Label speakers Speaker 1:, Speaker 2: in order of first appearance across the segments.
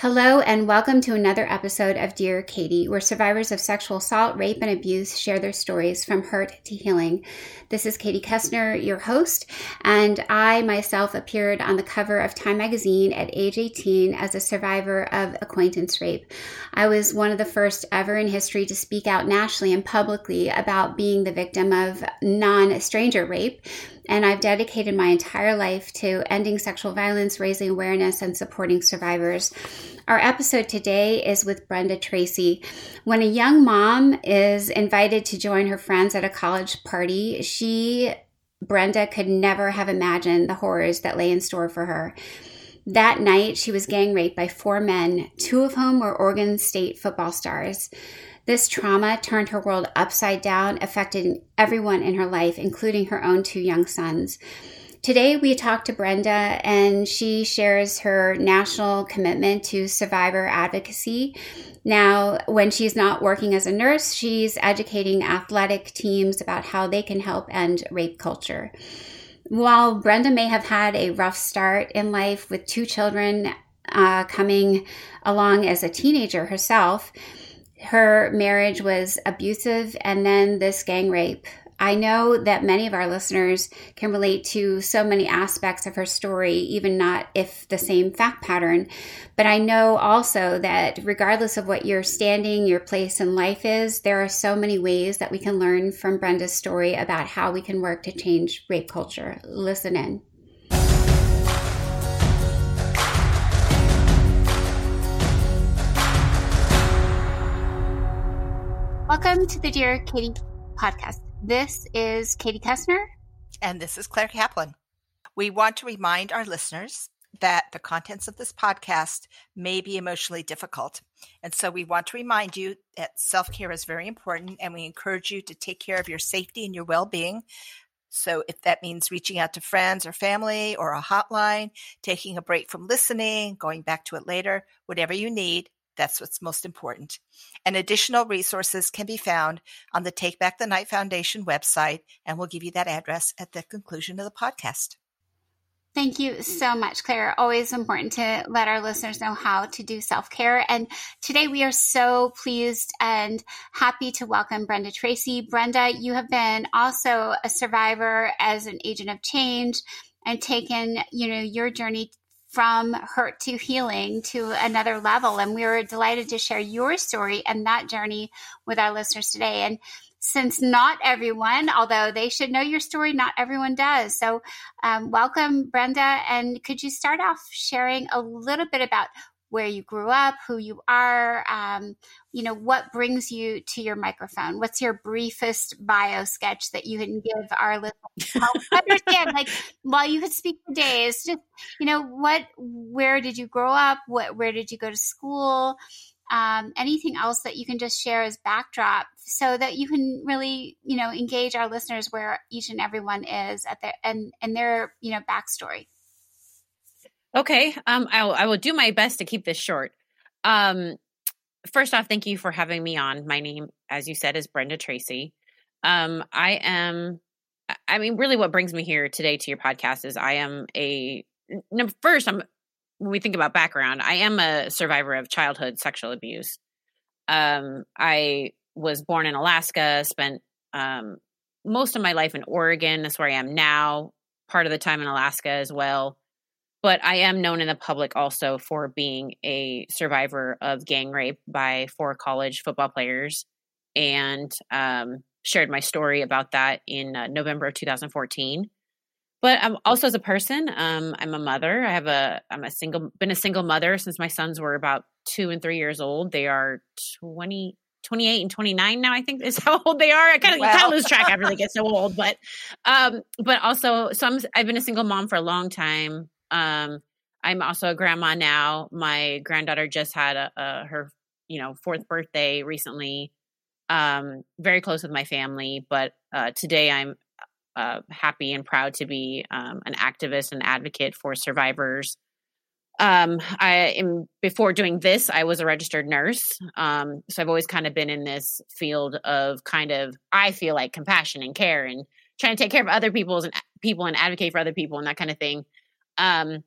Speaker 1: Hello, and welcome to another episode of Dear Katie, where survivors of sexual assault, rape, and abuse share their stories from hurt to healing. This is Katie Koestner, your host, and I myself appeared on the cover of Time magazine at age 18 as a survivor of acquaintance rape. I was one of the first ever in history to speak out nationally and publicly about being the victim of non stranger rape and I've dedicated my entire life to ending sexual violence, raising awareness, and supporting survivors. Our episode today is with Brenda Tracy. When a young mom is invited to join her friends at a college party, she, Brenda, could never have imagined the horrors that lay in store for her. That night, she was gang raped by four men, two of whom were Oregon State football stars. This trauma turned her world upside down, affecting everyone in her life, including her own two young sons. Today, we talked to Brenda, and she shares her national commitment to survivor advocacy. Now, when she's not working as a nurse, she's educating athletic teams about how they can help end rape culture. While Brenda may have had a rough start in life with two children uh, coming along as a teenager herself, her marriage was abusive and then this gang rape. I know that many of our listeners can relate to so many aspects of her story, even not if the same fact pattern. But I know also that regardless of what your standing, your place in life is, there are so many ways that we can learn from Brenda's story about how we can work to change rape culture. Listen in. Welcome to the Dear Katie podcast. This is Katie Koestner.
Speaker 2: And this is Claire Kaplan. We want to remind our listeners that the contents of this podcast may be emotionally difficult. And so we want to remind you that self care is very important and we encourage you to take care of your safety and your well being. So if that means reaching out to friends or family or a hotline, taking a break from listening, going back to it later, whatever you need, that's what's most important. And additional resources can be found on the Take Back the Night Foundation website, and we'll give you that address at the conclusion of the podcast.
Speaker 1: Thank you so much, Claire. Always important to let our listeners know how to do self care. And today we are so pleased and happy to welcome Brenda Tracy. Brenda, you have been also a survivor as an agent of change and taken, you know, your journey from hurt to healing to another level. And we were delighted to share your story and that journey with our listeners today. And since not everyone, although they should know your story, not everyone does. So, um, welcome, Brenda. And could you start off sharing a little bit about where you grew up, who you are, um, you know, what brings you to your microphone? What's your briefest bio sketch that you can give our listeners? understand, like, while you could speak for days, just, you know, what, where did you grow up? What, where did you go to school? Um, anything else that you can just share as backdrop so that you can really, you know, engage our listeners where each and everyone is at their, and, and their, you know, backstory.
Speaker 3: Okay. Um, I I will do my best to keep this short. Um, first off, thank you for having me on. My name, as you said, is Brenda Tracy. Um, I am, I mean, really what brings me here today to your podcast is I am a, first, I'm, when we think about background, I am a survivor of childhood sexual abuse. Um, I was born in Alaska, spent um, most of my life in Oregon. That's where I am now, part of the time in Alaska as well but I am known in the public also for being a survivor of gang rape by four college football players and um, shared my story about that in uh, November of 2014. But I'm also as a person, um, I'm a mother. I have a I'm a single been a single mother since my sons were about two and three years old. They are 20, 28 and 29 now i think is how old they are i kind of kind of lose track after they get so old but um but also so i'm i've been a single mom for a long time um, I'm also a grandma now. My granddaughter just had a, a, her, you know, fourth birthday recently. Um, very close with my family, but uh, today I'm uh, happy and proud to be um, an activist and advocate for survivors. Um, I am before doing this, I was a registered nurse. Um, so I've always kind of been in this field of kind of I feel like compassion and care and trying to take care of other people's and people and advocate for other people and that kind of thing. Um,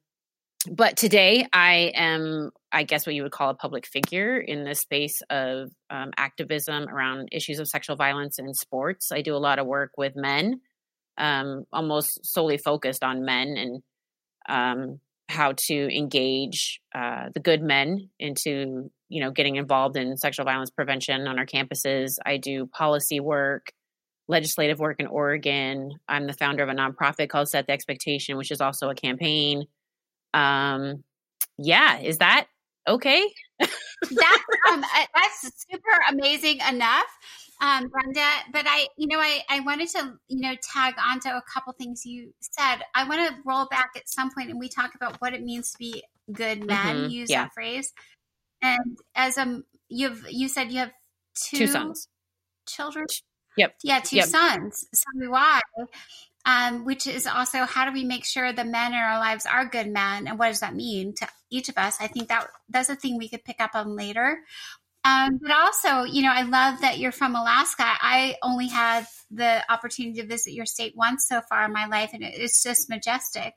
Speaker 3: but today I am, I guess, what you would call a public figure in the space of um, activism around issues of sexual violence in sports. I do a lot of work with men, um, almost solely focused on men and um, how to engage uh, the good men into, you know, getting involved in sexual violence prevention on our campuses. I do policy work legislative work in Oregon. I'm the founder of a nonprofit called Set the Expectation, which is also a campaign. Um, yeah, is that okay?
Speaker 1: that's um, that's super amazing enough, um, Brenda. But I, you know, I I wanted to you know tag onto a couple things you said. I want to roll back at some point and we talk about what it means to be good men. Mm-hmm, use yeah. that phrase. And as um, you've you said you have two,
Speaker 3: two sons,
Speaker 1: children.
Speaker 3: Yep.
Speaker 1: Yeah, two
Speaker 3: yep.
Speaker 1: sons. So do I. Um, which is also how do we make sure the men in our lives are good men, and what does that mean to each of us? I think that that's a thing we could pick up on later. Um, but also, you know, I love that you're from Alaska. I only had the opportunity to visit your state once so far in my life, and it's just majestic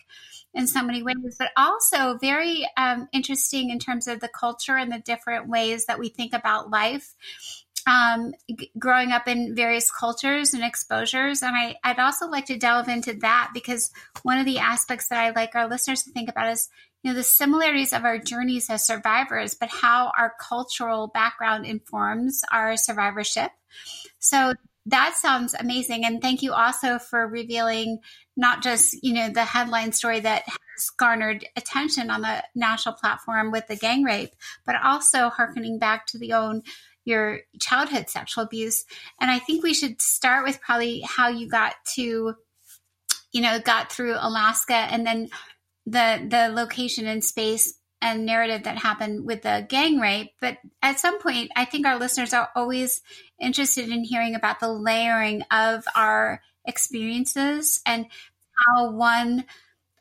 Speaker 1: in so many ways, but also very um, interesting in terms of the culture and the different ways that we think about life um, g- growing up in various cultures and exposures. And I, I'd also like to delve into that because one of the aspects that I'd like our listeners to think about is, you know, the similarities of our journeys as survivors, but how our cultural background informs our survivorship. So that sounds amazing. And thank you also for revealing not just, you know, the headline story that has garnered attention on the national platform with the gang rape, but also harkening back to the own your childhood sexual abuse. And I think we should start with probably how you got to, you know, got through Alaska and then the the location and space and narrative that happened with the gang rape. But at some point, I think our listeners are always interested in hearing about the layering of our experiences and how one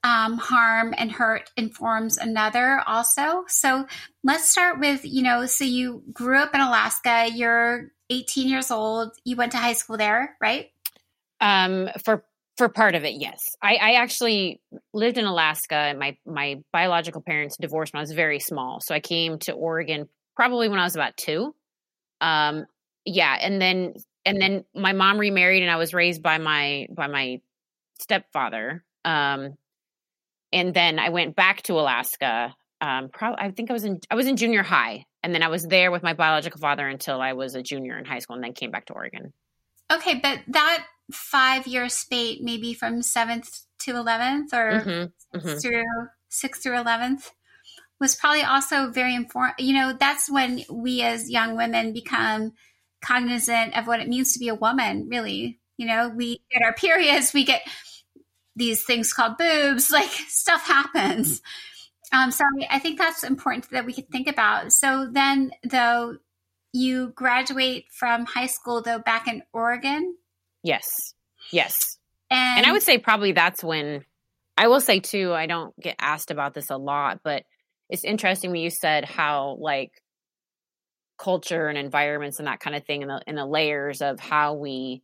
Speaker 1: um, harm and hurt informs another also. So let's start with, you know, so you grew up in Alaska, you're 18 years old, you went to high school there, right?
Speaker 3: Um, for for part of it, yes. I, I actually lived in Alaska. My my biological parents divorced when I was very small, so I came to Oregon probably when I was about two. Um, yeah, and then and then my mom remarried, and I was raised by my by my stepfather. Um, and then I went back to Alaska. Um, probably I think I was in I was in junior high, and then I was there with my biological father until I was a junior in high school, and then came back to Oregon.
Speaker 1: Okay, but that five year spate, maybe from seventh to eleventh, or mm-hmm, mm-hmm. through sixth through eleventh, was probably also very important. You know, that's when we as young women become cognizant of what it means to be a woman. Really, you know, we get our periods, we get these things called boobs, like stuff happens. Um, so I think that's important that we could think about. So then, though, you graduate from high school, though, back in Oregon?
Speaker 3: Yes. Yes. And, and I would say probably that's when I will say, too, I don't get asked about this a lot, but it's interesting when you said how, like, culture and environments and that kind of thing and the, and the layers of how we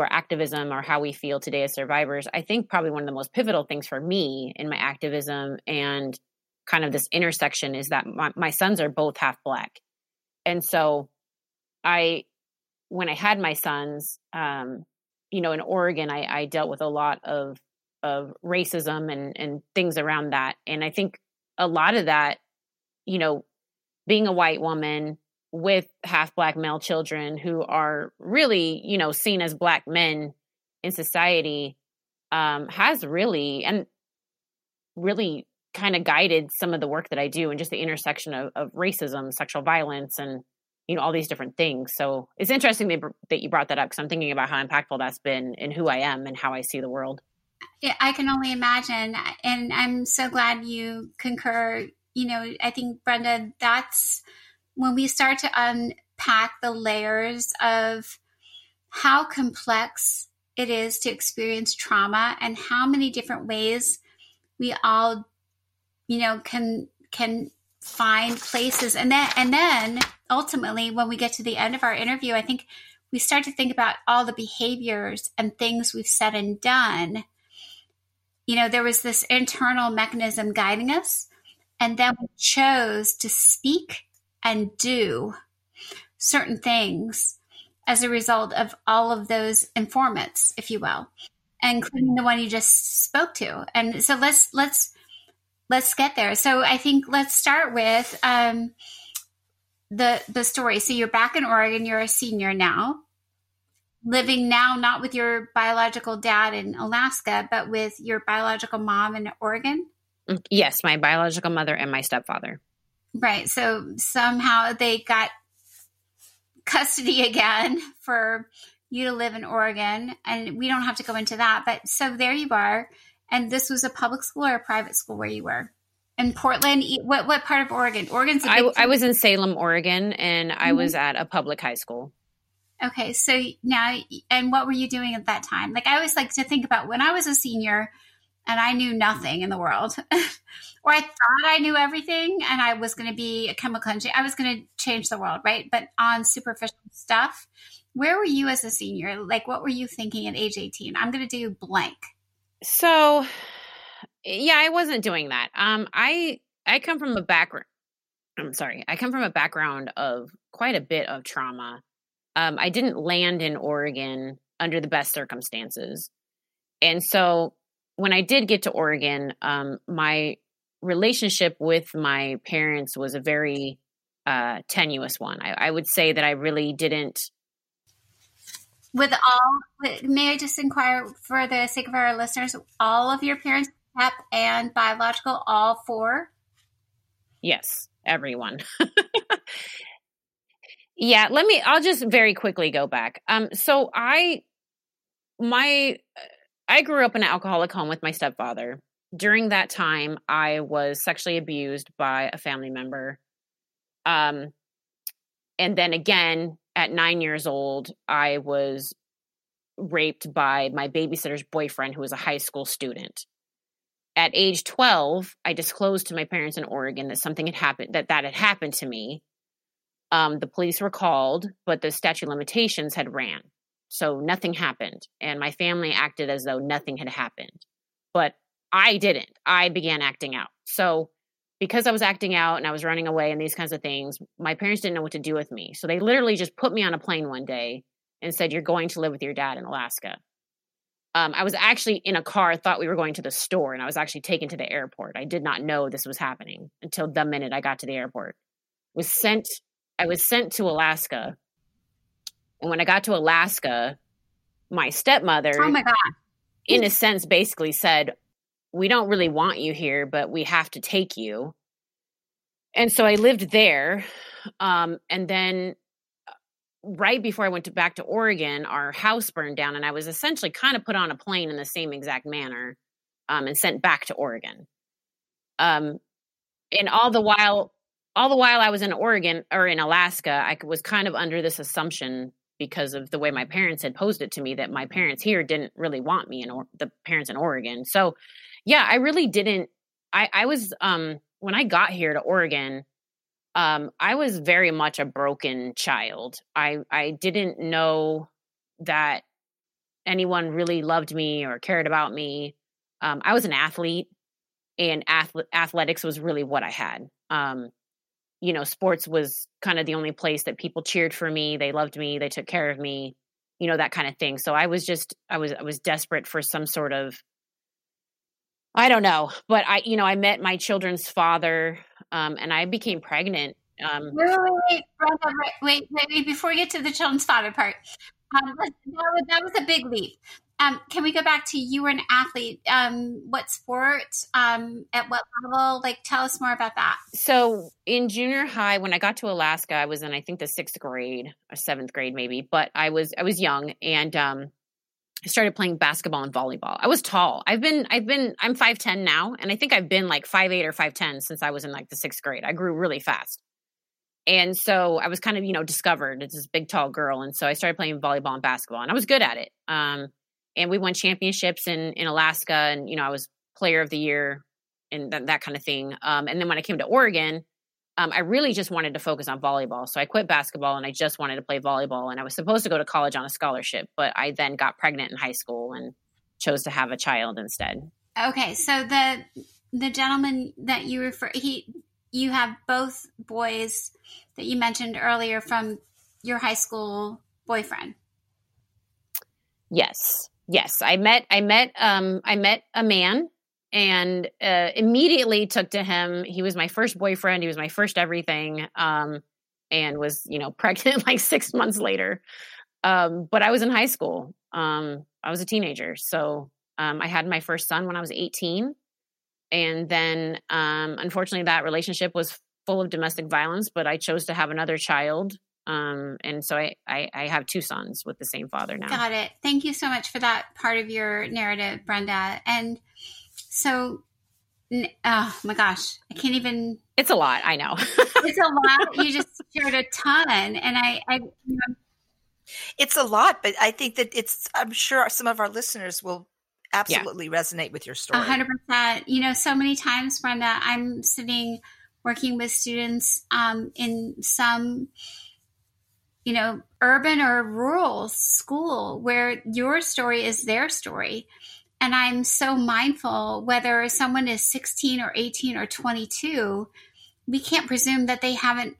Speaker 3: our activism or how we feel today as survivors, I think probably one of the most pivotal things for me in my activism and kind of this intersection is that my, my sons are both half black. And so I, when I had my sons, um, you know, in Oregon, I, I dealt with a lot of, of racism and, and things around that. And I think a lot of that, you know, being a white woman, with half black male children who are really, you know, seen as black men in society um, has really and really kind of guided some of the work that I do and just the intersection of, of racism, sexual violence, and you know all these different things. So it's interesting that you brought that up because I'm thinking about how impactful that's been in who I am and how I see the world.
Speaker 1: Yeah, I can only imagine, and I'm so glad you concur. You know, I think Brenda, that's when we start to unpack the layers of how complex it is to experience trauma and how many different ways we all you know can can find places. And then and then ultimately when we get to the end of our interview i think we start to think about all the behaviors and things we've said and done. You know there was this internal mechanism guiding us and then we chose to speak and do certain things as a result of all of those informants, if you will, including the one you just spoke to. And so let's let's let's get there. So I think let's start with um, the the story. So you're back in Oregon. You're a senior now, living now not with your biological dad in Alaska, but with your biological mom in Oregon.
Speaker 3: Mm, yes, my biological mother and my stepfather.
Speaker 1: Right. So somehow they got custody again for you to live in Oregon. And we don't have to go into that. But so there you are. And this was a public school or a private school where you were? In Portland, what what part of Oregon? Oregon's.
Speaker 3: I, I, was in Salem, Oregon, and I mm-hmm. was at a public high school.
Speaker 1: Okay, so now, and what were you doing at that time? Like, I always like to think about when I was a senior and I knew nothing in the world, or I thought I knew everything and I was going to be a chemical engineer. I was going to change the world, right? But on superficial stuff, where were you as a senior? Like, what were you thinking at age 18? I'm going to do blank.
Speaker 3: So, yeah, I wasn't doing that. Um, I I come from a background. I'm sorry, I come from a background of quite a bit of trauma. Um, I didn't land in Oregon under the best circumstances, and so when I did get to Oregon, um, my relationship with my parents was a very uh, tenuous one. I, I, would say that I really didn't.
Speaker 1: With all, may I just inquire for the sake of our listeners, all of your parents, PEP and biological, all four?
Speaker 3: Yes, everyone. yeah, let me, I'll just very quickly go back. Um, so I, my, I grew up in an alcoholic home with my stepfather. During that time, I was sexually abused by a family member. Um, and then again, at nine years old, I was raped by my babysitter's boyfriend, who was a high school student. At age 12, I disclosed to my parents in Oregon that something had happened, that that had happened to me. Um, the police were called, but the statute limitations had ran. So nothing happened. And my family acted as though nothing had happened. But I didn't. I began acting out. So because I was acting out and I was running away and these kinds of things, my parents didn't know what to do with me. So they literally just put me on a plane one day and said, You're going to live with your dad in Alaska. Um, I was actually in a car, thought we were going to the store, and I was actually taken to the airport. I did not know this was happening until the minute I got to the airport. Was sent I was sent to Alaska and when I got to Alaska, my stepmother,
Speaker 1: oh my God.
Speaker 3: in a sense, basically said, We don't really want you here, but we have to take you. And so I lived there. Um, and then uh, right before I went to, back to Oregon, our house burned down, and I was essentially kind of put on a plane in the same exact manner um, and sent back to Oregon. Um, and all the while, all the while I was in Oregon or in Alaska, I was kind of under this assumption because of the way my parents had posed it to me that my parents here didn't really want me and or- the parents in Oregon. So, yeah, I really didn't. I, I was um, when I got here to Oregon, um, I was very much a broken child. I I didn't know that anyone really loved me or cared about me. Um, I was an athlete, and ath- athletics was really what I had. Um, you know, sports was kind of the only place that people cheered for me. They loved me. They took care of me, you know, that kind of thing. So I was just, I was, I was desperate for some sort of, I don't know, but I, you know, I met my children's father, um, and I became pregnant. Um,
Speaker 1: wait, wait, wait, wait, wait, wait, before we get to the children's father part, um, that, that was a big leap. Um, can we go back to you were an athlete? Um, what sport? Um, at what level? Like, tell us more about that.
Speaker 3: So, in junior high, when I got to Alaska, I was in I think the sixth grade or seventh grade, maybe. But I was I was young, and um, I started playing basketball and volleyball. I was tall. I've been I've been I'm five ten now, and I think I've been like five eight or five ten since I was in like the sixth grade. I grew really fast. And so I was kind of, you know, discovered as this big, tall girl. And so I started playing volleyball and basketball, and I was good at it. Um, and we won championships in in Alaska, and you know I was player of the year and that, that kind of thing. Um, and then when I came to Oregon, um, I really just wanted to focus on volleyball. So I quit basketball and I just wanted to play volleyball. And I was supposed to go to college on a scholarship, but I then got pregnant in high school and chose to have a child instead.
Speaker 1: Okay, so the the gentleman that you refer he you have both boys that you mentioned earlier from your high school boyfriend.
Speaker 3: Yes. Yes, I met I met um I met a man and uh, immediately took to him. He was my first boyfriend. He was my first everything. Um and was, you know, pregnant like 6 months later. Um but I was in high school. Um I was a teenager. So um I had my first son when I was 18 and then um unfortunately that relationship was full of domestic violence, but I chose to have another child um, and so I, I, I have two sons with the same father now.
Speaker 1: Got it. Thank you so much for that part of your narrative, Brenda. And so, oh my gosh, I can't even.
Speaker 3: It's a lot. I know.
Speaker 1: it's a lot. You just shared a ton, and I, I. You know,
Speaker 2: it's a lot, but I think that it's. I'm sure some of our listeners will absolutely yeah. resonate with your story.
Speaker 1: hundred percent. You know, so many times, Brenda, I'm sitting working with students um, in some you know, urban or rural school where your story is their story. And I'm so mindful whether someone is 16 or 18 or 22, we can't presume that they haven't,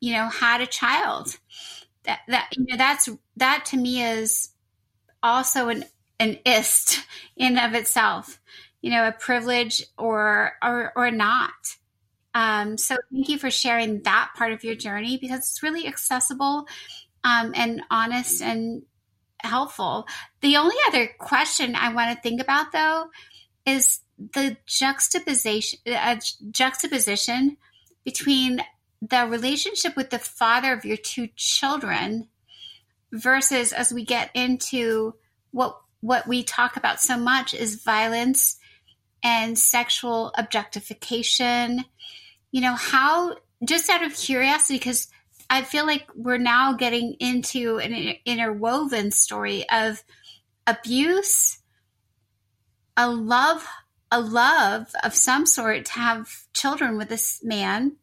Speaker 1: you know, had a child. That, that, you know, that's, that to me is also an, an ist in of itself, you know, a privilege or, or, or not. Um, so thank you for sharing that part of your journey because it's really accessible um, and honest and helpful. The only other question I want to think about though is the juxtaposition uh, juxtaposition between the relationship with the father of your two children versus as we get into what what we talk about so much is violence and sexual objectification you know, how, just out of curiosity, because I feel like we're now getting into an interwoven story of abuse, a love, a love of some sort to have children with this man.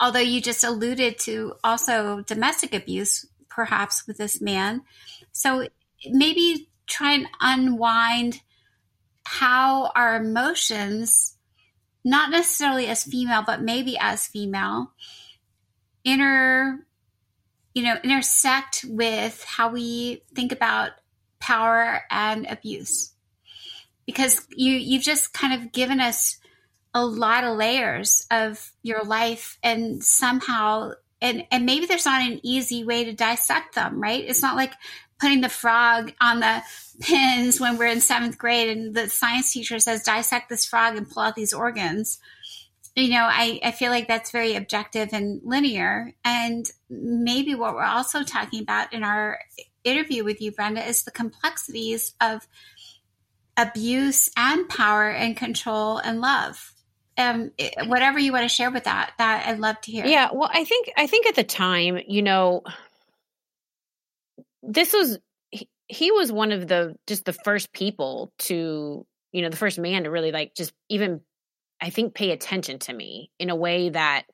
Speaker 1: Although you just alluded to also domestic abuse, perhaps with this man. So maybe try and unwind how our emotions not necessarily as female, but maybe as female, inter, you know, intersect with how we think about power and abuse. Because you you've just kind of given us a lot of layers of your life and somehow and and maybe there's not an easy way to dissect them, right? It's not like putting the frog on the pins when we're in seventh grade and the science teacher says dissect this frog and pull out these organs. You know I, I feel like that's very objective and linear. And maybe what we're also talking about in our interview with you brenda is the complexities of abuse and power and control and love. Um, whatever you want to share with that that i'd love to hear.
Speaker 3: Yeah well i think i think at the time you know this was he, he was one of the just the first people to you know the first man to really like just even i think pay attention to me in a way that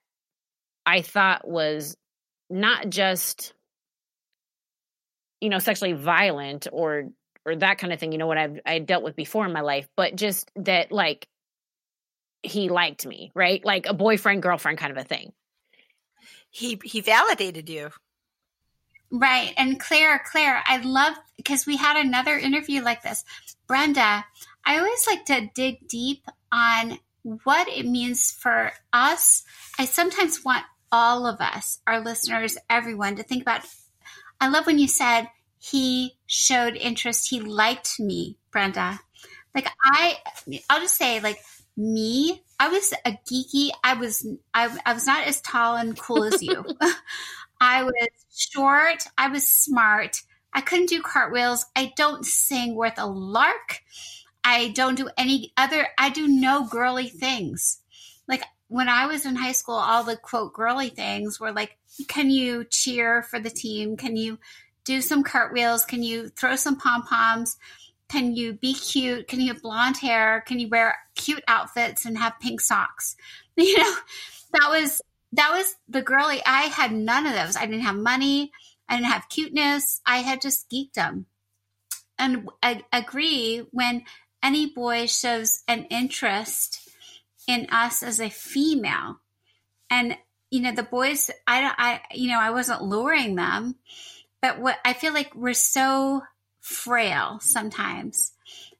Speaker 3: i thought was not just you know sexually violent or or that kind of thing you know what i've i dealt with before in my life but just that like he liked me right? Like a boyfriend girlfriend kind of a thing.
Speaker 2: He he validated you
Speaker 1: Right. And Claire, Claire, I love because we had another interview like this. Brenda, I always like to dig deep on what it means for us. I sometimes want all of us, our listeners, everyone to think about. I love when you said he showed interest. He liked me, Brenda. Like I, I'll just say like me, I was a geeky. I was, I, I was not as tall and cool as you. I was short. I was smart. I couldn't do cartwheels. I don't sing worth a lark. I don't do any other, I do no girly things. Like when I was in high school, all the quote girly things were like, can you cheer for the team? Can you do some cartwheels? Can you throw some pom poms? Can you be cute? Can you have blonde hair? Can you wear cute outfits and have pink socks? You know, that was that was the girly. I had none of those. I didn't have money. I didn't have cuteness. I had just geekdom. And I agree when any boy shows an interest in us as a female. And, you know, the boys, I, I, you know, I wasn't luring them, but what I feel like we're so frail sometimes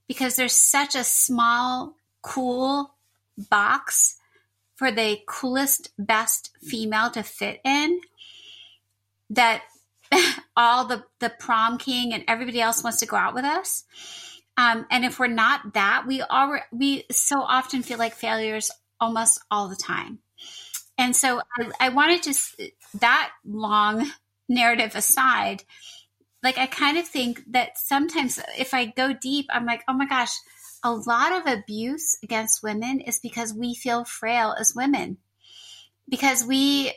Speaker 1: because there's such a small, cool box for the coolest, best female to fit in that all the, the prom king and everybody else wants to go out with us. Um, and if we're not that, we already, we so often feel like failures almost all the time. And so I, I wanted to, that long narrative aside, like I kind of think that sometimes if I go deep, I'm like, oh my gosh, a lot of abuse against women is because we feel frail as women. Because we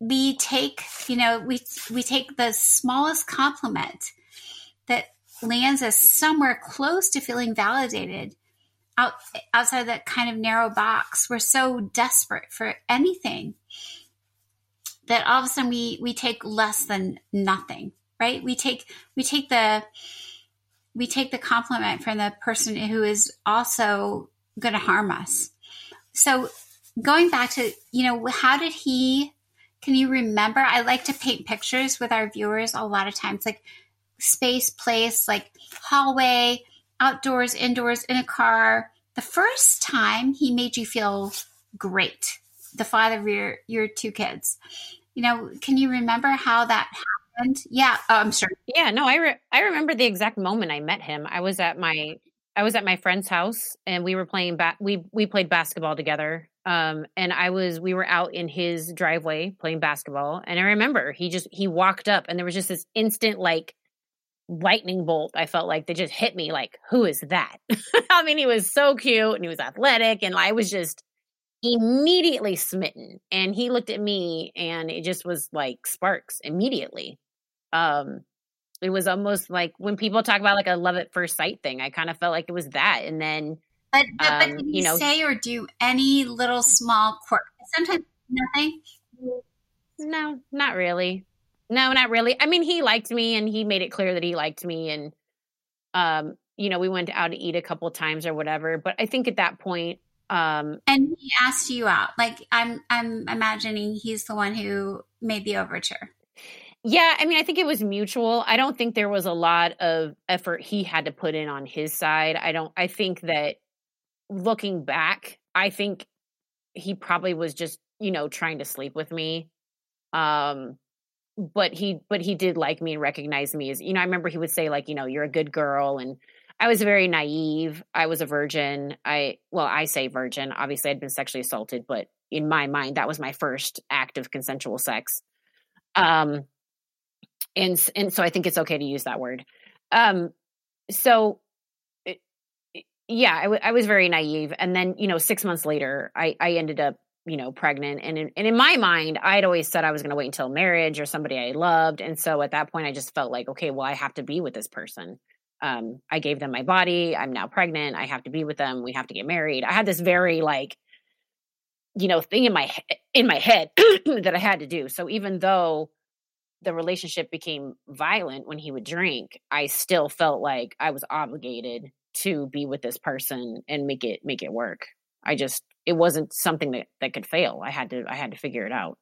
Speaker 1: we take, you know, we we take the smallest compliment that lands us somewhere close to feeling validated out outside that kind of narrow box. We're so desperate for anything that all of a sudden we we take less than nothing, right? We take we take the we take the compliment from the person who is also going to harm us. So going back to, you know, how did he can you remember? I like to paint pictures with our viewers a lot of times, like space, place, like hallway, outdoors, indoors, in a car. The first time he made you feel great, the father of your, your two kids. You know, can you remember how that happened? Yeah, oh, I'm sure.
Speaker 3: Yeah, no, I re- I remember the exact moment I met him. I was at my I was at my friend's house and we were playing bat we we played basketball together um, and I was, we were out in his driveway playing basketball. And I remember he just, he walked up and there was just this instant like lightning bolt. I felt like they just hit me like, who is that? I mean, he was so cute and he was athletic. And I was just immediately smitten. And he looked at me and it just was like sparks immediately. Um, it was almost like when people talk about like a love at first sight thing, I kind of felt like it was that. And then,
Speaker 1: but, but, um, but did you, you know, say or do any little small quirk? Sometimes nothing.
Speaker 3: No, not really. No, not really. I mean, he liked me, and he made it clear that he liked me, and um, you know, we went out to eat a couple times or whatever. But I think at that point, um,
Speaker 1: and he asked you out. Like I'm, I'm imagining he's the one who made the overture.
Speaker 3: Yeah, I mean, I think it was mutual. I don't think there was a lot of effort he had to put in on his side. I don't. I think that looking back, I think he probably was just, you know, trying to sleep with me. Um, but he, but he did like me and recognize me as, you know, I remember he would say like, you know, you're a good girl. And I was very naive. I was a virgin. I, well, I say virgin. Obviously, I'd been sexually assaulted, but in my mind, that was my first act of consensual sex. Um, and and so I think it's okay to use that word. Um, so yeah, I, w- I was very naive. And then, you know, six months later, I, I ended up, you know, pregnant. And in, and in my mind, I'd always said I was going to wait until marriage or somebody I loved. And so at that point, I just felt like, okay, well, I have to be with this person. Um, I gave them my body. I'm now pregnant. I have to be with them. We have to get married. I had this very like, you know, thing in my in my head that I had to do. So even though the relationship became violent when he would drink, I still felt like I was obligated to be with this person and make it make it work. I just it wasn't something that that could fail. I had to I had to figure it out.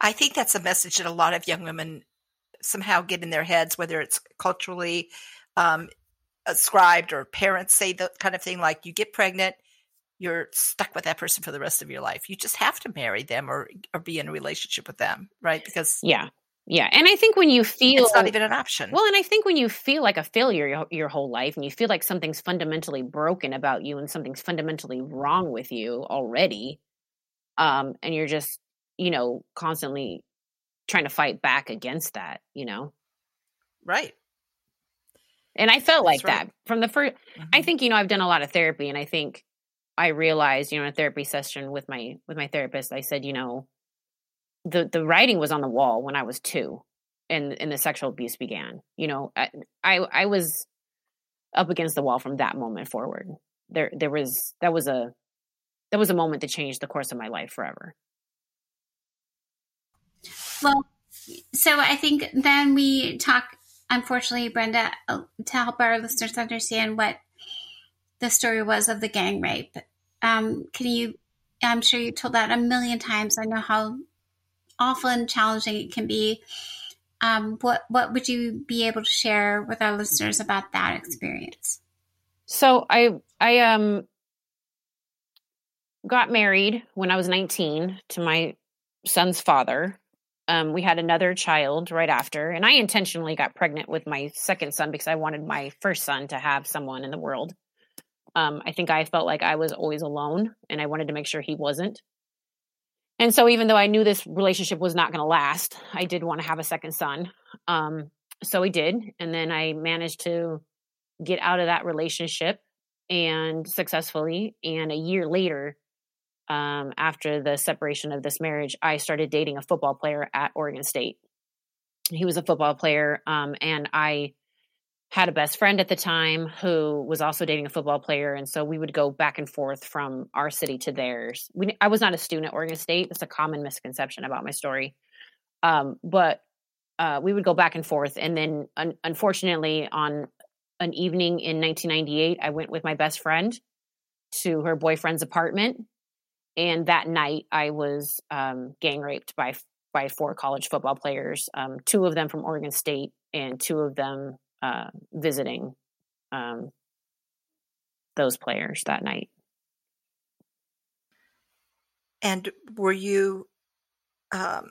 Speaker 2: I think that's a message that a lot of young women somehow get in their heads, whether it's culturally um, ascribed or parents say the kind of thing like you get pregnant, you're stuck with that person for the rest of your life. You just have to marry them or or be in a relationship with them, right? Because
Speaker 3: yeah, yeah, and I think when you feel
Speaker 2: it's not even an option.
Speaker 3: Well, and I think when you feel like a failure your, your, whole life, and you feel like something's fundamentally broken about you, and something's fundamentally wrong with you already, um, and you're just you know constantly trying to fight back against that, you know,
Speaker 2: right?
Speaker 3: And I felt That's like right. that from the 1st mm-hmm. I think you know I've done a lot of therapy, and I think I realized you know in a therapy session with my with my therapist, I said you know the the writing was on the wall when I was two, and and the sexual abuse began. You know, I I, I was up against the wall from that moment forward. There there was that was a that was a moment to change the course of my life forever.
Speaker 1: Well, so I think then we talk. Unfortunately, Brenda, uh, to help our listeners understand what the story was of the gang rape. Um, can you? I'm sure you told that a million times. I know how awful and challenging it can be. Um, what what would you be able to share with our listeners about that experience?
Speaker 3: So I I um got married when I was 19 to my son's father. Um, we had another child right after, and I intentionally got pregnant with my second son because I wanted my first son to have someone in the world. Um, I think I felt like I was always alone, and I wanted to make sure he wasn't. And so, even though I knew this relationship was not going to last, I did want to have a second son. Um, so we did, and then I managed to get out of that relationship and successfully. And a year later, um, after the separation of this marriage, I started dating a football player at Oregon State. He was a football player, um, and I had a best friend at the time who was also dating a football player, and so we would go back and forth from our city to theirs. We, I was not a student at Oregon State. It's a common misconception about my story, um, but uh, we would go back and forth. And then, un- unfortunately, on an evening in 1998, I went with my best friend to her boyfriend's apartment and that night I was um, gang raped by by four college football players, um, two of them from Oregon State and two of them uh, visiting um, those players that night.
Speaker 2: And were you um,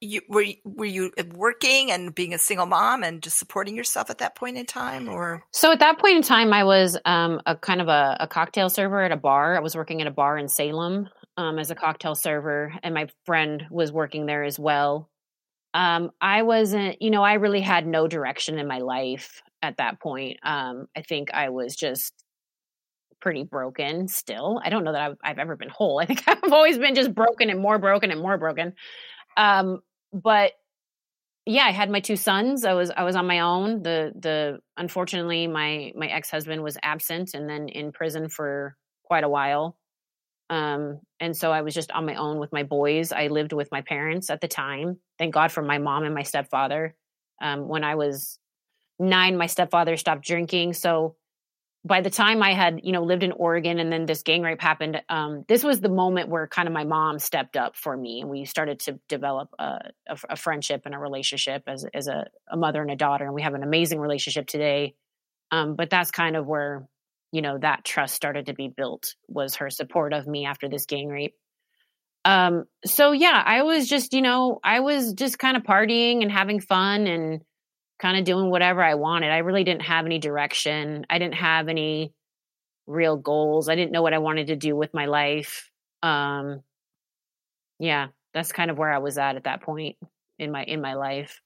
Speaker 2: you were were you working and being a single mom and just supporting yourself at that point in time or?
Speaker 3: So at that point in time i was um, a kind of a, a, cocktail server at a bar. I was working at a bar in salem um, as a cocktail server and my friend was working there as well um, i wasn't you know i really had no direction in my life at that point um, i think i was just pretty broken still i don't know that I've, I've ever been whole i think i've always been just broken and more broken and more broken um, but yeah, I had my two sons. I was I was on my own. The the unfortunately my my ex husband was absent and then in prison for quite a while. Um, and so I was just on my own with my boys. I lived with my parents at the time. Thank God for my mom and my stepfather. Um, when I was nine, my stepfather stopped drinking. So by the time I had, you know, lived in Oregon and then this gang rape happened, um, this was the moment where kind of my mom stepped up for me and we started to develop a, a, a friendship and a relationship as, as a, a, mother and a daughter. And we have an amazing relationship today. Um, but that's kind of where, you know, that trust started to be built was her support of me after this gang rape. Um, so yeah, I was just, you know, I was just kind of partying and having fun and, kind of doing whatever I wanted. I really didn't have any direction. I didn't have any real goals. I didn't know what I wanted to do with my life. Um yeah, that's kind of where I was at at that point in my in my life.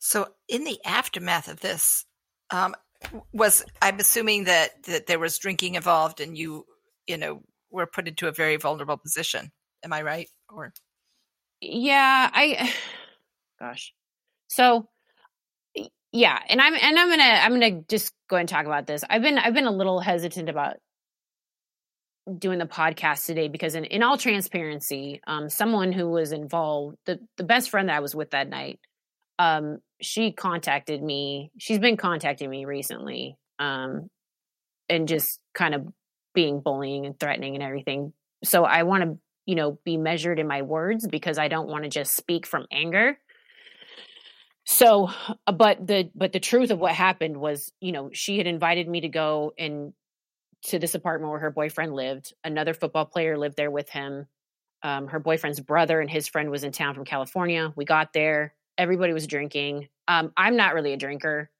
Speaker 2: So in the aftermath of this um was I'm assuming that that there was drinking involved and you you know were put into a very vulnerable position. Am I right? Or
Speaker 3: yeah, I gosh. So yeah and i'm and i'm gonna i'm gonna just go and talk about this i've been i've been a little hesitant about doing the podcast today because in, in all transparency um someone who was involved the the best friend that i was with that night um she contacted me she's been contacting me recently um and just kind of being bullying and threatening and everything. So i want to you know be measured in my words because i don't want to just speak from anger. So uh, but the but the truth of what happened was you know she had invited me to go and to this apartment where her boyfriend lived. Another football player lived there with him. Um, her boyfriend's brother and his friend was in town from california. We got there everybody was drinking um, i'm not really a drinker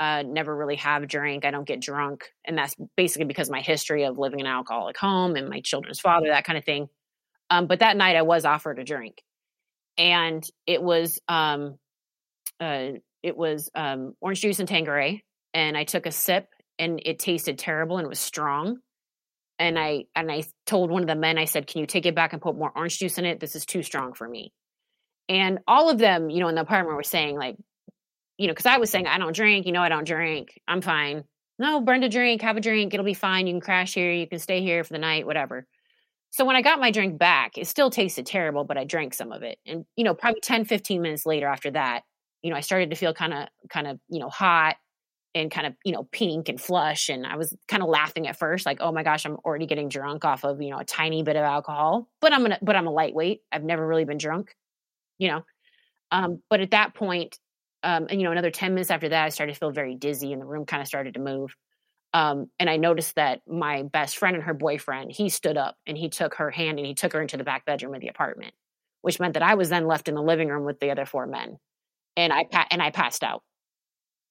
Speaker 3: uh, never really have drank i don't get drunk and that's basically because my history of living in an alcoholic home and my children's father that kind of thing um, but that night i was offered a drink and it was um, uh, it was um, orange juice and Tanqueray, and I took a sip, and it tasted terrible and it was strong. And I and I told one of the men, I said, "Can you take it back and put more orange juice in it? This is too strong for me." And all of them, you know, in the apartment were saying like, you know, because I was saying I don't drink, you know, I don't drink, I'm fine. No, Brenda, drink, have a drink, it'll be fine. You can crash here, you can stay here for the night, whatever. So when I got my drink back, it still tasted terrible, but I drank some of it. And, you know, probably 10, 15 minutes later after that, you know, I started to feel kind of, kind of, you know, hot. and kind of you know pink and flush and i was kind of laughing at first like oh my gosh i'm already getting drunk off of you know a tiny bit of alcohol but i'm gonna but i'm a lightweight i've never really been drunk you know? Um but at that point um and you know another 10 minutes after that i started to feel very dizzy and the room kind of started to move. Um and i noticed that my best friend and her boyfriend he stood up and he took her hand and he took her into the back bedroom of the apartment which meant that i was then left in the living room with the other four men and i pa- and i passed out.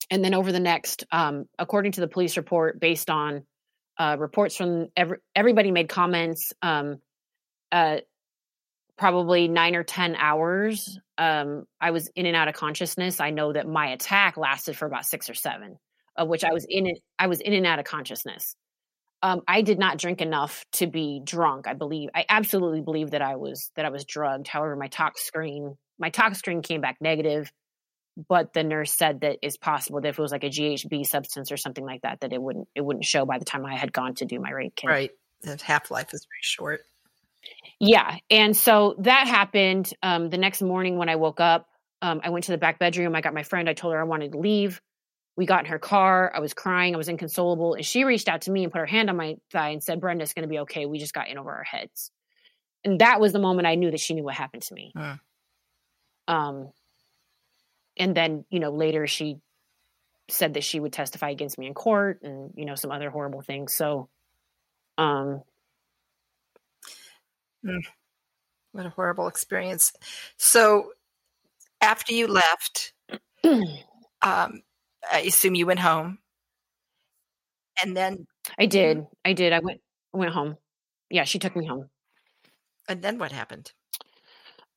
Speaker 3: And then over the next, um, according to the police report, based on uh, reports from every, everybody made comments, um, uh, probably nine or 10 hours. Um, I was in and out of consciousness. I know that my attack lasted for about six or seven, of which I was in it. I was in and out of consciousness. Um, I did not drink enough to be drunk. I believe, I absolutely believe that I was, that I was drugged. However, my tox screen, my tox screen came back negative but the nurse said that it's possible that if it was like a GHB substance or something like that, that it wouldn't it wouldn't show by the time I had gone to do my rape kit.
Speaker 2: Right, the half life is very short.
Speaker 3: Yeah, and so that happened. Um, the next morning when I woke up, um, I went to the back bedroom. I got my friend. I told her I wanted to leave. We got in her car. I was crying. I was inconsolable, and she reached out to me and put her hand on my thigh and said, "Brenda, it's going to be okay. We just got in over our heads." And that was the moment I knew that she knew what happened to me. Um, and then you know later she said that she would testify against me in court and you know some other horrible things so um
Speaker 2: mm, what a horrible experience so after you left um i assume you went home and then
Speaker 3: i did i did i went went home yeah she took me home
Speaker 2: and then what happened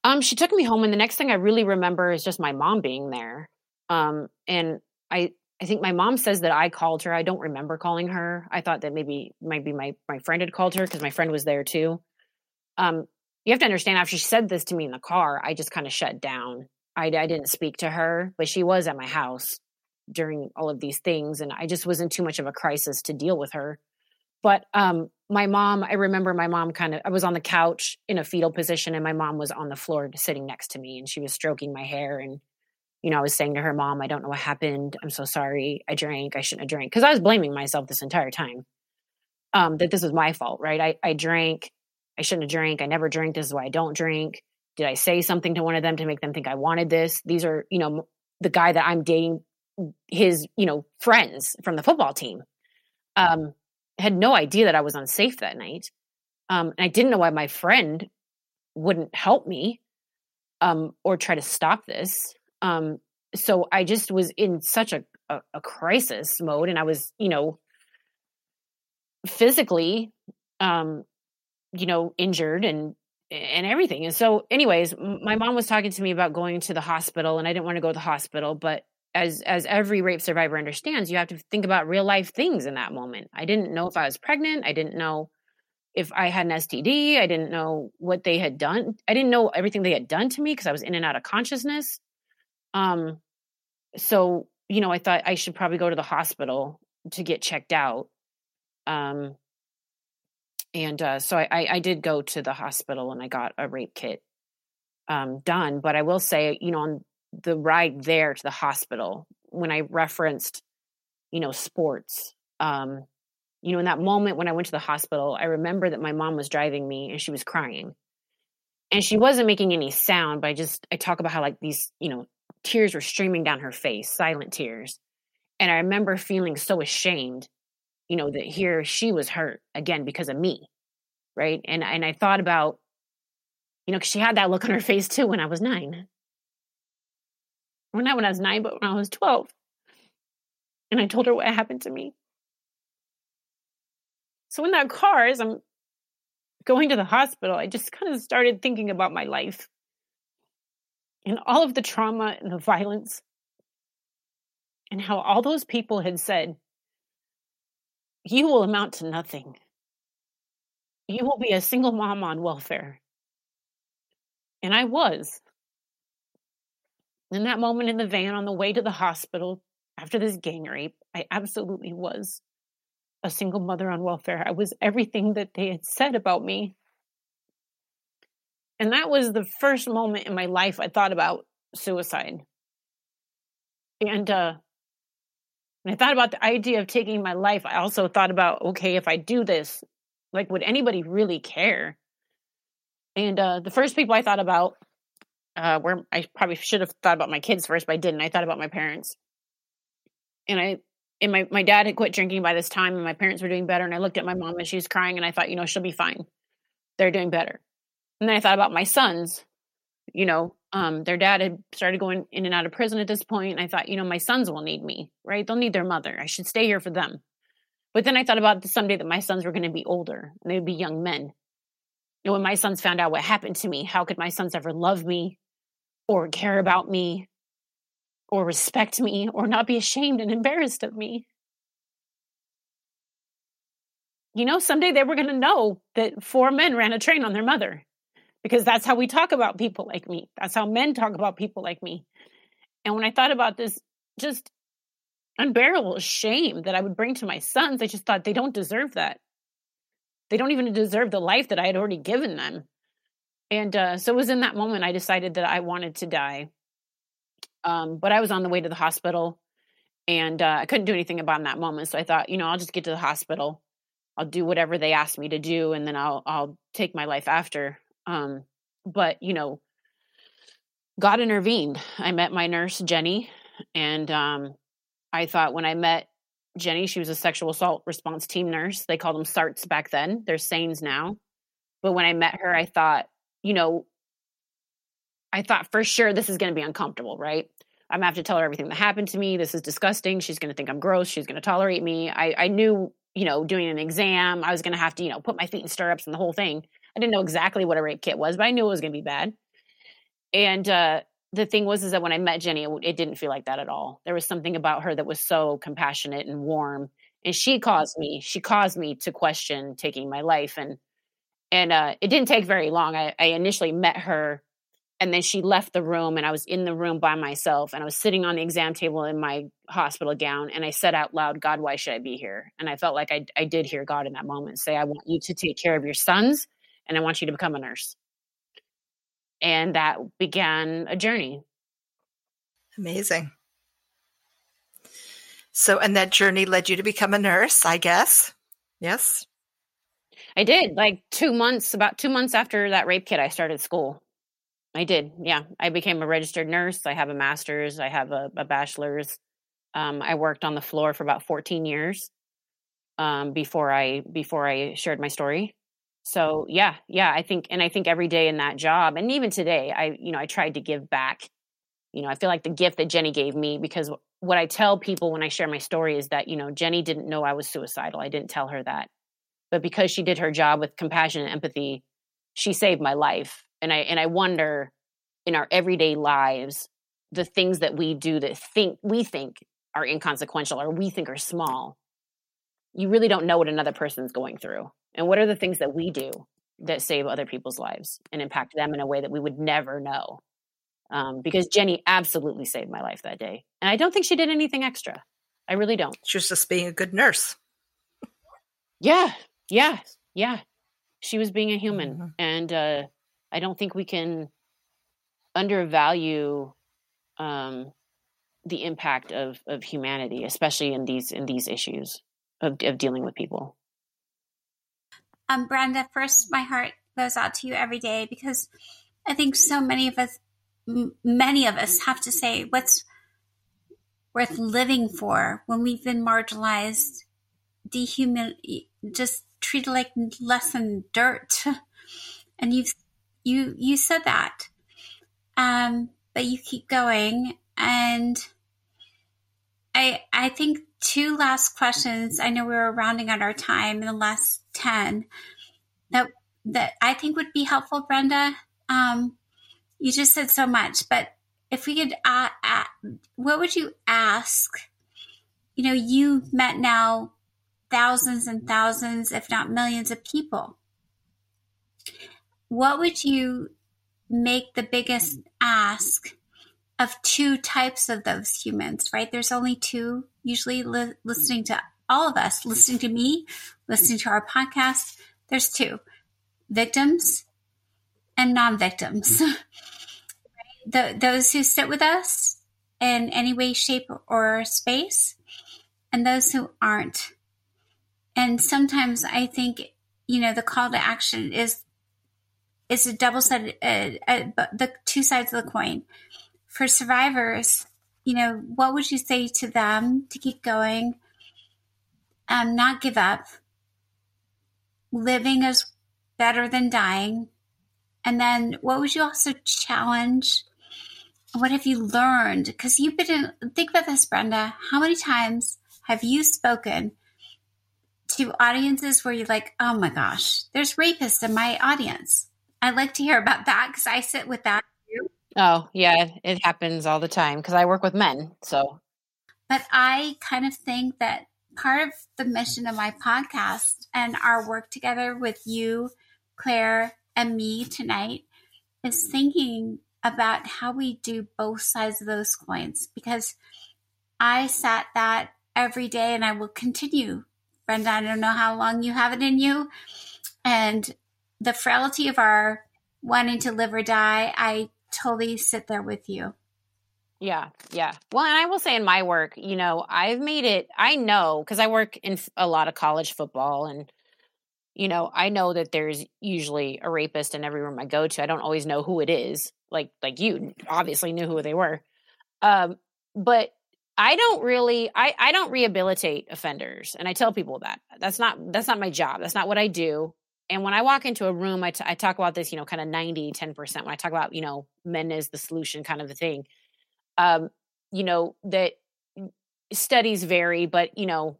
Speaker 3: um, she took me home, and the next thing I really remember is just my mom being there. Um, and I, I think my mom says that I called her. I don't remember calling her. I thought that maybe maybe my my friend had called her because my friend was there too. Um, you have to understand after she said this to me in the car, I just kind of shut down. I, I didn't speak to her, but she was at my house during all of these things, and I just wasn't too much of a crisis to deal with her. But um, my mom, I remember my mom kind of, I was on the couch in a fetal position and my mom was on the floor sitting next to me and she was stroking my hair. And, you know, I was saying to her, Mom, I don't know what happened. I'm so sorry. I drank. I shouldn't have drank. Cause I was blaming myself this entire time um, that this was my fault, right? I, I drank. I shouldn't have drank. I never drink. This is why I don't drink. Did I say something to one of them to make them think I wanted this? These are, you know, the guy that I'm dating, his, you know, friends from the football team. Um, had no idea that I was unsafe that night. Um, and I didn't know why my friend wouldn't help me um, or try to stop this. Um, so I just was in such a, a, a, crisis mode, and I was, you know, physically, um, you know, injured and and everything. And so, anyways, my mom was talking to me about going to the hospital, and I didn't want to go to the hospital, but as as every rape survivor understands you have to think about real life things in that moment. I didn't know if i was pregnant. I didn't know if i had an std i didn't know what they had done. I didn't know everything they had done to me because i was in and out of consciousness. Um so you know i thought i should probably go to the hospital to get checked out. Um and uh, so I, I did go to the hospital and i got a rape kit um, done but i will say you know on the ride there to the hospital when I referenced, you know, sports. Um, you know, in that moment when I went to the hospital, I remember that my mom was driving me and she was crying. And she wasn't making any sound, but I just I talk about how like these, you know, tears were streaming down her face, silent tears. And I remember feeling so ashamed, you know, that here she was hurt again because of me. Right. And and I thought about, you know, because she had that look on her face too when I was nine well, not when I was nine, but when I was 12. And I told her what happened to me. So in that car, as I'm going to the hospital, I just kind of started thinking about my life and all of the trauma and the violence and how all those people had said, You will amount to nothing. You will be a single mom on welfare. And I was in that moment in the van on the way to the hospital after this gang rape, I absolutely was a single mother on welfare. I was everything that they had said about me. And that was the first moment in my life I thought about suicide. And uh, And I thought about the idea of taking my life. I also thought about, okay, if I do this, like, would anybody really care? And uh, the first people I thought about, uh, where I probably should have thought about my kids first, but I didn't. I thought about my parents. And I, and my, my dad had quit drinking by this time, and my parents were doing better. And I looked at my mom and she was crying, and I thought, you know, she'll be fine. They're doing better. And then I thought about my sons, you know, um, their dad had started going in and out of prison at this point. And I thought, you know, my sons will need me, right? They'll need their mother. I should stay here for them. But then I thought about the someday that my sons were going to be older and they would be young men. And when my sons found out what happened to me, how could my sons ever love me or care about me or respect me or not be ashamed and embarrassed of me? You know, someday they were going to know that four men ran a train on their mother because that's how we talk about people like me. That's how men talk about people like me. And when I thought about this just unbearable shame that I would bring to my sons, I just thought they don't deserve that. They don't even deserve the life that I had already given them. And uh, so it was in that moment I decided that I wanted to die. Um, but I was on the way to the hospital and uh, I couldn't do anything about in that moment. So I thought, you know, I'll just get to the hospital. I'll do whatever they ask me to do, and then I'll I'll take my life after. Um, but you know, God intervened. I met my nurse Jenny, and um, I thought when I met Jenny, she was a sexual assault response team nurse. They called them SARTs back then. They're SANES now. But when I met her, I thought, you know, I thought for sure this is going to be uncomfortable, right? I'm gonna have to tell her everything that happened to me. This is disgusting. She's gonna think I'm gross. She's gonna tolerate me. I, I knew, you know, doing an exam, I was gonna have to, you know, put my feet in stirrups and the whole thing. I didn't know exactly what a rape kit was, but I knew it was going to be bad. And uh, the thing was, is that when I met Jenny, it, it, didn't feel like that at all. There was something about her that was so compassionate and warm, and she caused me, she caused me to question taking my life. And and uh, it didn't take very long. I, I initially met her, and then she left the room, and I was in the room by myself, and I was sitting on the exam table in my hospital gown, and I said out loud, "God, why should I be here?" And I felt like I I did hear God in that moment say, "I want you to take care of your sons." And I want you to become a nurse. And that began a journey.
Speaker 2: Amazing. So, and that journey led you to become a nurse, I guess. Yes.
Speaker 3: I did. Like two months, about two months after that rape kit, I started school. I did. Yeah. I became a registered nurse. I have a master's, I have a, a bachelor's. Um, I worked on the floor for about 14 years um, before I before I shared my story so yeah yeah i think and i think every day in that job and even today i you know i tried to give back. You know i feel like the gift that jenny gave me because what i tell people when i share my story is that you know jenny didn't know i was suicidal. I didn't tell her that. But because she did her job with compassion and empathy she saved my life. And i and i wonder in our everyday lives the things that we do that think we think are inconsequential or we think are small you really don't know what another person's going through and what are the things that we do that save other people's lives and impact them in a way that we would never know? Um, because Jenny absolutely saved my life that day. And I don't think she did anything extra. I really don't.
Speaker 2: She was just being a good nurse.
Speaker 3: Yeah. Yeah. Yeah. She was being a human. Mm-hmm. And uh, I don't think we can undervalue um, the impact of, of humanity, especially in these in these issues of, of dealing with people.
Speaker 1: Um, Brenda, first, my heart goes out to you every day because I think so many of us, m- many of us have to say what's worth living for when we've been marginalized, dehuman, just treated like less than dirt. And you've, you, you said that. Um, but you keep going. And I, I think two last questions. I know we were rounding out our time in the last 10 that, that I think would be helpful, Brenda. Um, you just said so much, but if we could, uh, uh, what would you ask? You know, you met now thousands and thousands, if not millions of people. What would you make the biggest ask of two types of those humans, right? There's only two usually li- listening to all of us, listening to me, listening to our podcast. There's two victims and non victims. the, those who sit with us in any way, shape, or space, and those who aren't. And sometimes I think, you know, the call to action is is a double sided, uh, uh, the two sides of the coin. For survivors, you know, what would you say to them to keep going, um, not give up? Living is better than dying. And then what would you also challenge? What have you learned? Because you've been in, think about this, Brenda. How many times have you spoken to audiences where you're like, oh my gosh, there's rapists in my audience? I'd like to hear about that because I sit with that too.
Speaker 3: Oh, yeah, it happens all the time because I work with men. So,
Speaker 1: but I kind of think that part of the mission of my podcast and our work together with you, Claire, and me tonight is thinking about how we do both sides of those coins because I sat that every day and I will continue. Brenda, I don't know how long you have it in you. And the frailty of our wanting to live or die, I totally sit there with you.
Speaker 3: Yeah, yeah. Well, and I will say in my work, you know, I've made it, I know, because I work in a lot of college football and, you know, I know that there's usually a rapist in every room I go to. I don't always know who it is. Like, like you obviously knew who they were. Um, but I don't really, I, I don't rehabilitate offenders. And I tell people that that's not, that's not my job. That's not what I do. And when I walk into a room, I, t- I talk about this, you know, kind of 90, 10%. When I talk about, you know, men as the solution kind of the thing, um, you know, that studies vary, but, you know,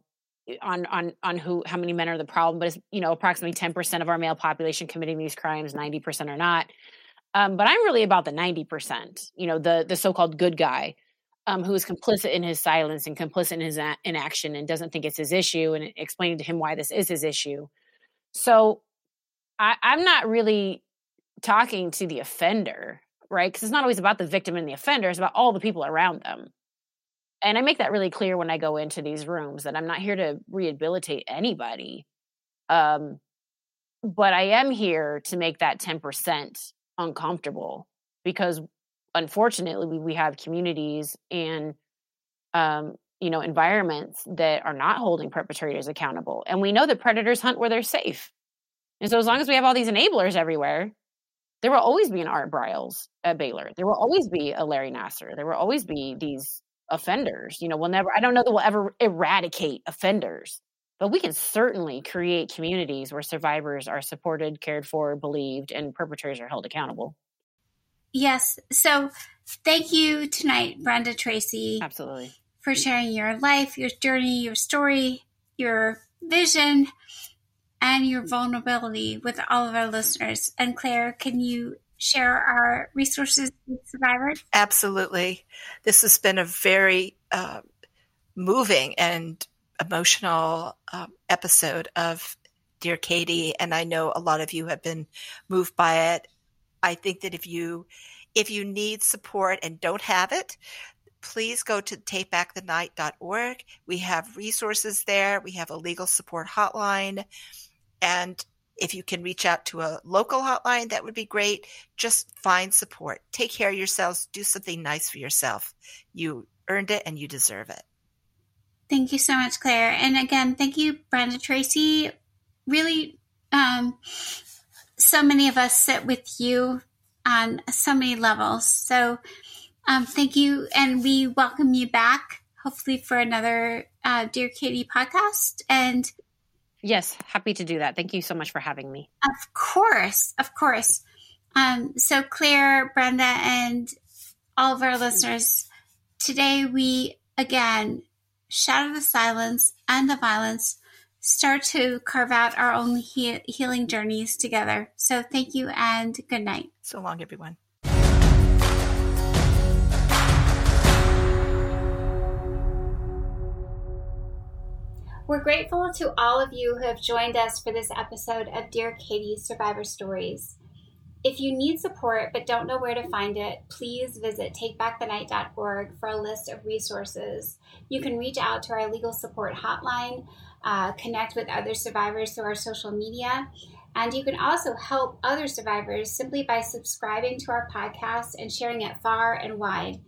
Speaker 3: on on on who how many men are the problem but it's you know approximately 10% of our male population committing these crimes 90% are not. Um, but i'm really about the 90% you know the the so-called good guy um, who is complicit in his silence and complicit in his a- inaction and doesn't think it's his issue and explaining to him why this is his issue. So I, I'm not really talking to the offender, right? Because it's not always about the victim and the offender, it's about all the people around them. And I make that really clear when I go into these rooms that I'm not here to rehabilitate anybody. Um, but I am here to make that 10% uncomfortable because unfortunately we, have communities and um, you know environments that are not holding perpetrators accountable and we know that predators hunt where they're safe and so as long as we have all these enablers everywhere, there will always be an Art Briles at Baylor. There will always be a Larry Nassar. There will always be these offenders. You know, we'll never, I don't know that we'll ever eradicate offenders, but we can certainly create communities where survivors are supported, cared for, believed, and perpetrators are held accountable.
Speaker 1: Yes. So thank you tonight, Brenda Tracy.
Speaker 3: Absolutely.
Speaker 1: For sharing your life, your journey, your story, your vision and your vulnerability with all of our listeners. And Claire, can you share our resources with survivors?
Speaker 2: Absolutely. This has been a very uh, moving and emotional um, episode of Dear Katie, and I know a lot of you have been moved by it. I think that if you if you need support and don't have it, please go to takebackthenight.org. We have resources there. We have a legal support hotline. And if you can reach out to a local hotline, that would be great. Just find support. Take care of yourselves. Do something nice for yourself. You earned it and you deserve it.
Speaker 1: Thank you so much, Claire. And again, thank you, Brenda Tracy. Really, um, so many of us sit with you on so many levels. So, um, thank you. And we welcome you back, hopefully, for another uh, Dear Katie podcast. And
Speaker 3: Yes, happy to do that. Thank you so much for having me.
Speaker 1: Of course, of course. Um, so, Claire, Brenda, and all of our listeners, today we again shatter the silence and the violence, start to carve out our own he- healing journeys together. So, thank you and good night.
Speaker 2: So long, everyone.
Speaker 1: We're grateful to all of you who have joined us for this episode of Dear Katie's Survivor Stories. If you need support but don't know where to find it, please visit takebackthenight.org for a list of resources. You can reach out to our legal support hotline, uh, connect with other survivors through our social media, and you can also help other survivors simply by subscribing to our podcast and sharing it far and wide.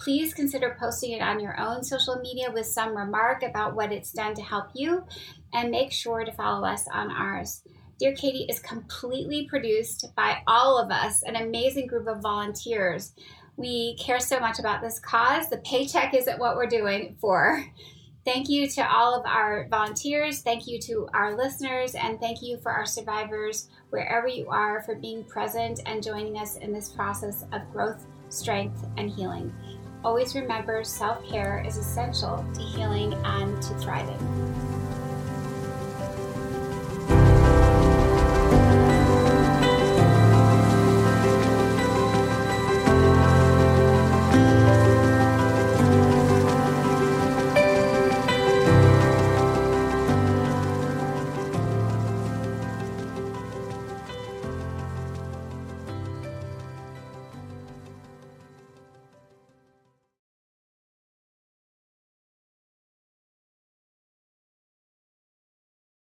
Speaker 1: Please consider posting it on your own social media with some remark about what it's done to help you, and make sure to follow us on ours. Dear Katie is completely produced by all of us, an amazing group of volunteers. We care so much about this cause. The paycheck isn't what we're doing for. Thank you to all of our volunteers. Thank you to our listeners. And thank you for our survivors, wherever you are, for being present and joining us in this process of growth, strength, and healing. Always remember self care is essential to healing and to thriving.